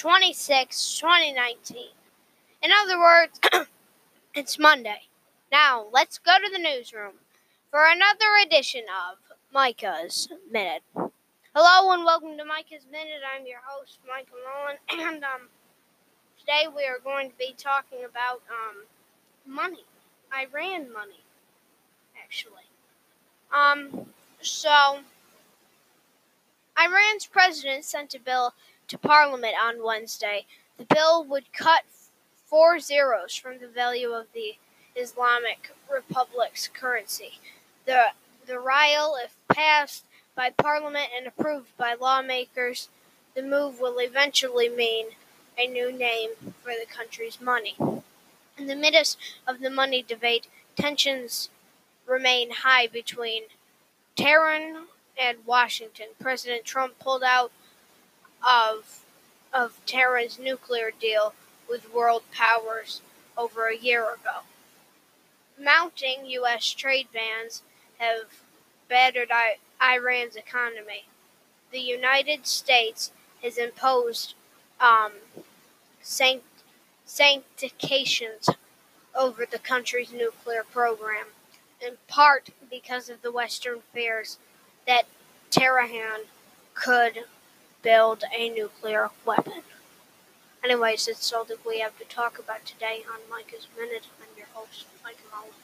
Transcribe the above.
26, 2019. In other words, it's Monday. Now, let's go to the newsroom for another edition of Micah's Minute. Hello and welcome to Micah's Minute. I'm your host, Micah Mullen, and um, today we are going to be talking about um, money, Iran money, actually. Um, so, Iran's president sent a bill to Parliament on Wednesday. The bill would cut four zeros from the value of the Islamic Republic's currency. The, the rial, if passed by Parliament and approved by lawmakers, the move will eventually mean a new name for the country's money. In the midst of the money debate, tensions remain high between Tehran and Washington. President Trump pulled out of of Tehran's nuclear deal with world powers over a year ago. Mounting U.S. trade bans have battered I- Iran's economy. The United States has imposed um, sanct- sanctions over the country's nuclear program, in part because of the Western fears that Tehran could build a nuclear weapon. Anyways, that's all that we have to talk about today on Micah's Minute. I'm your host, Micah Mullen.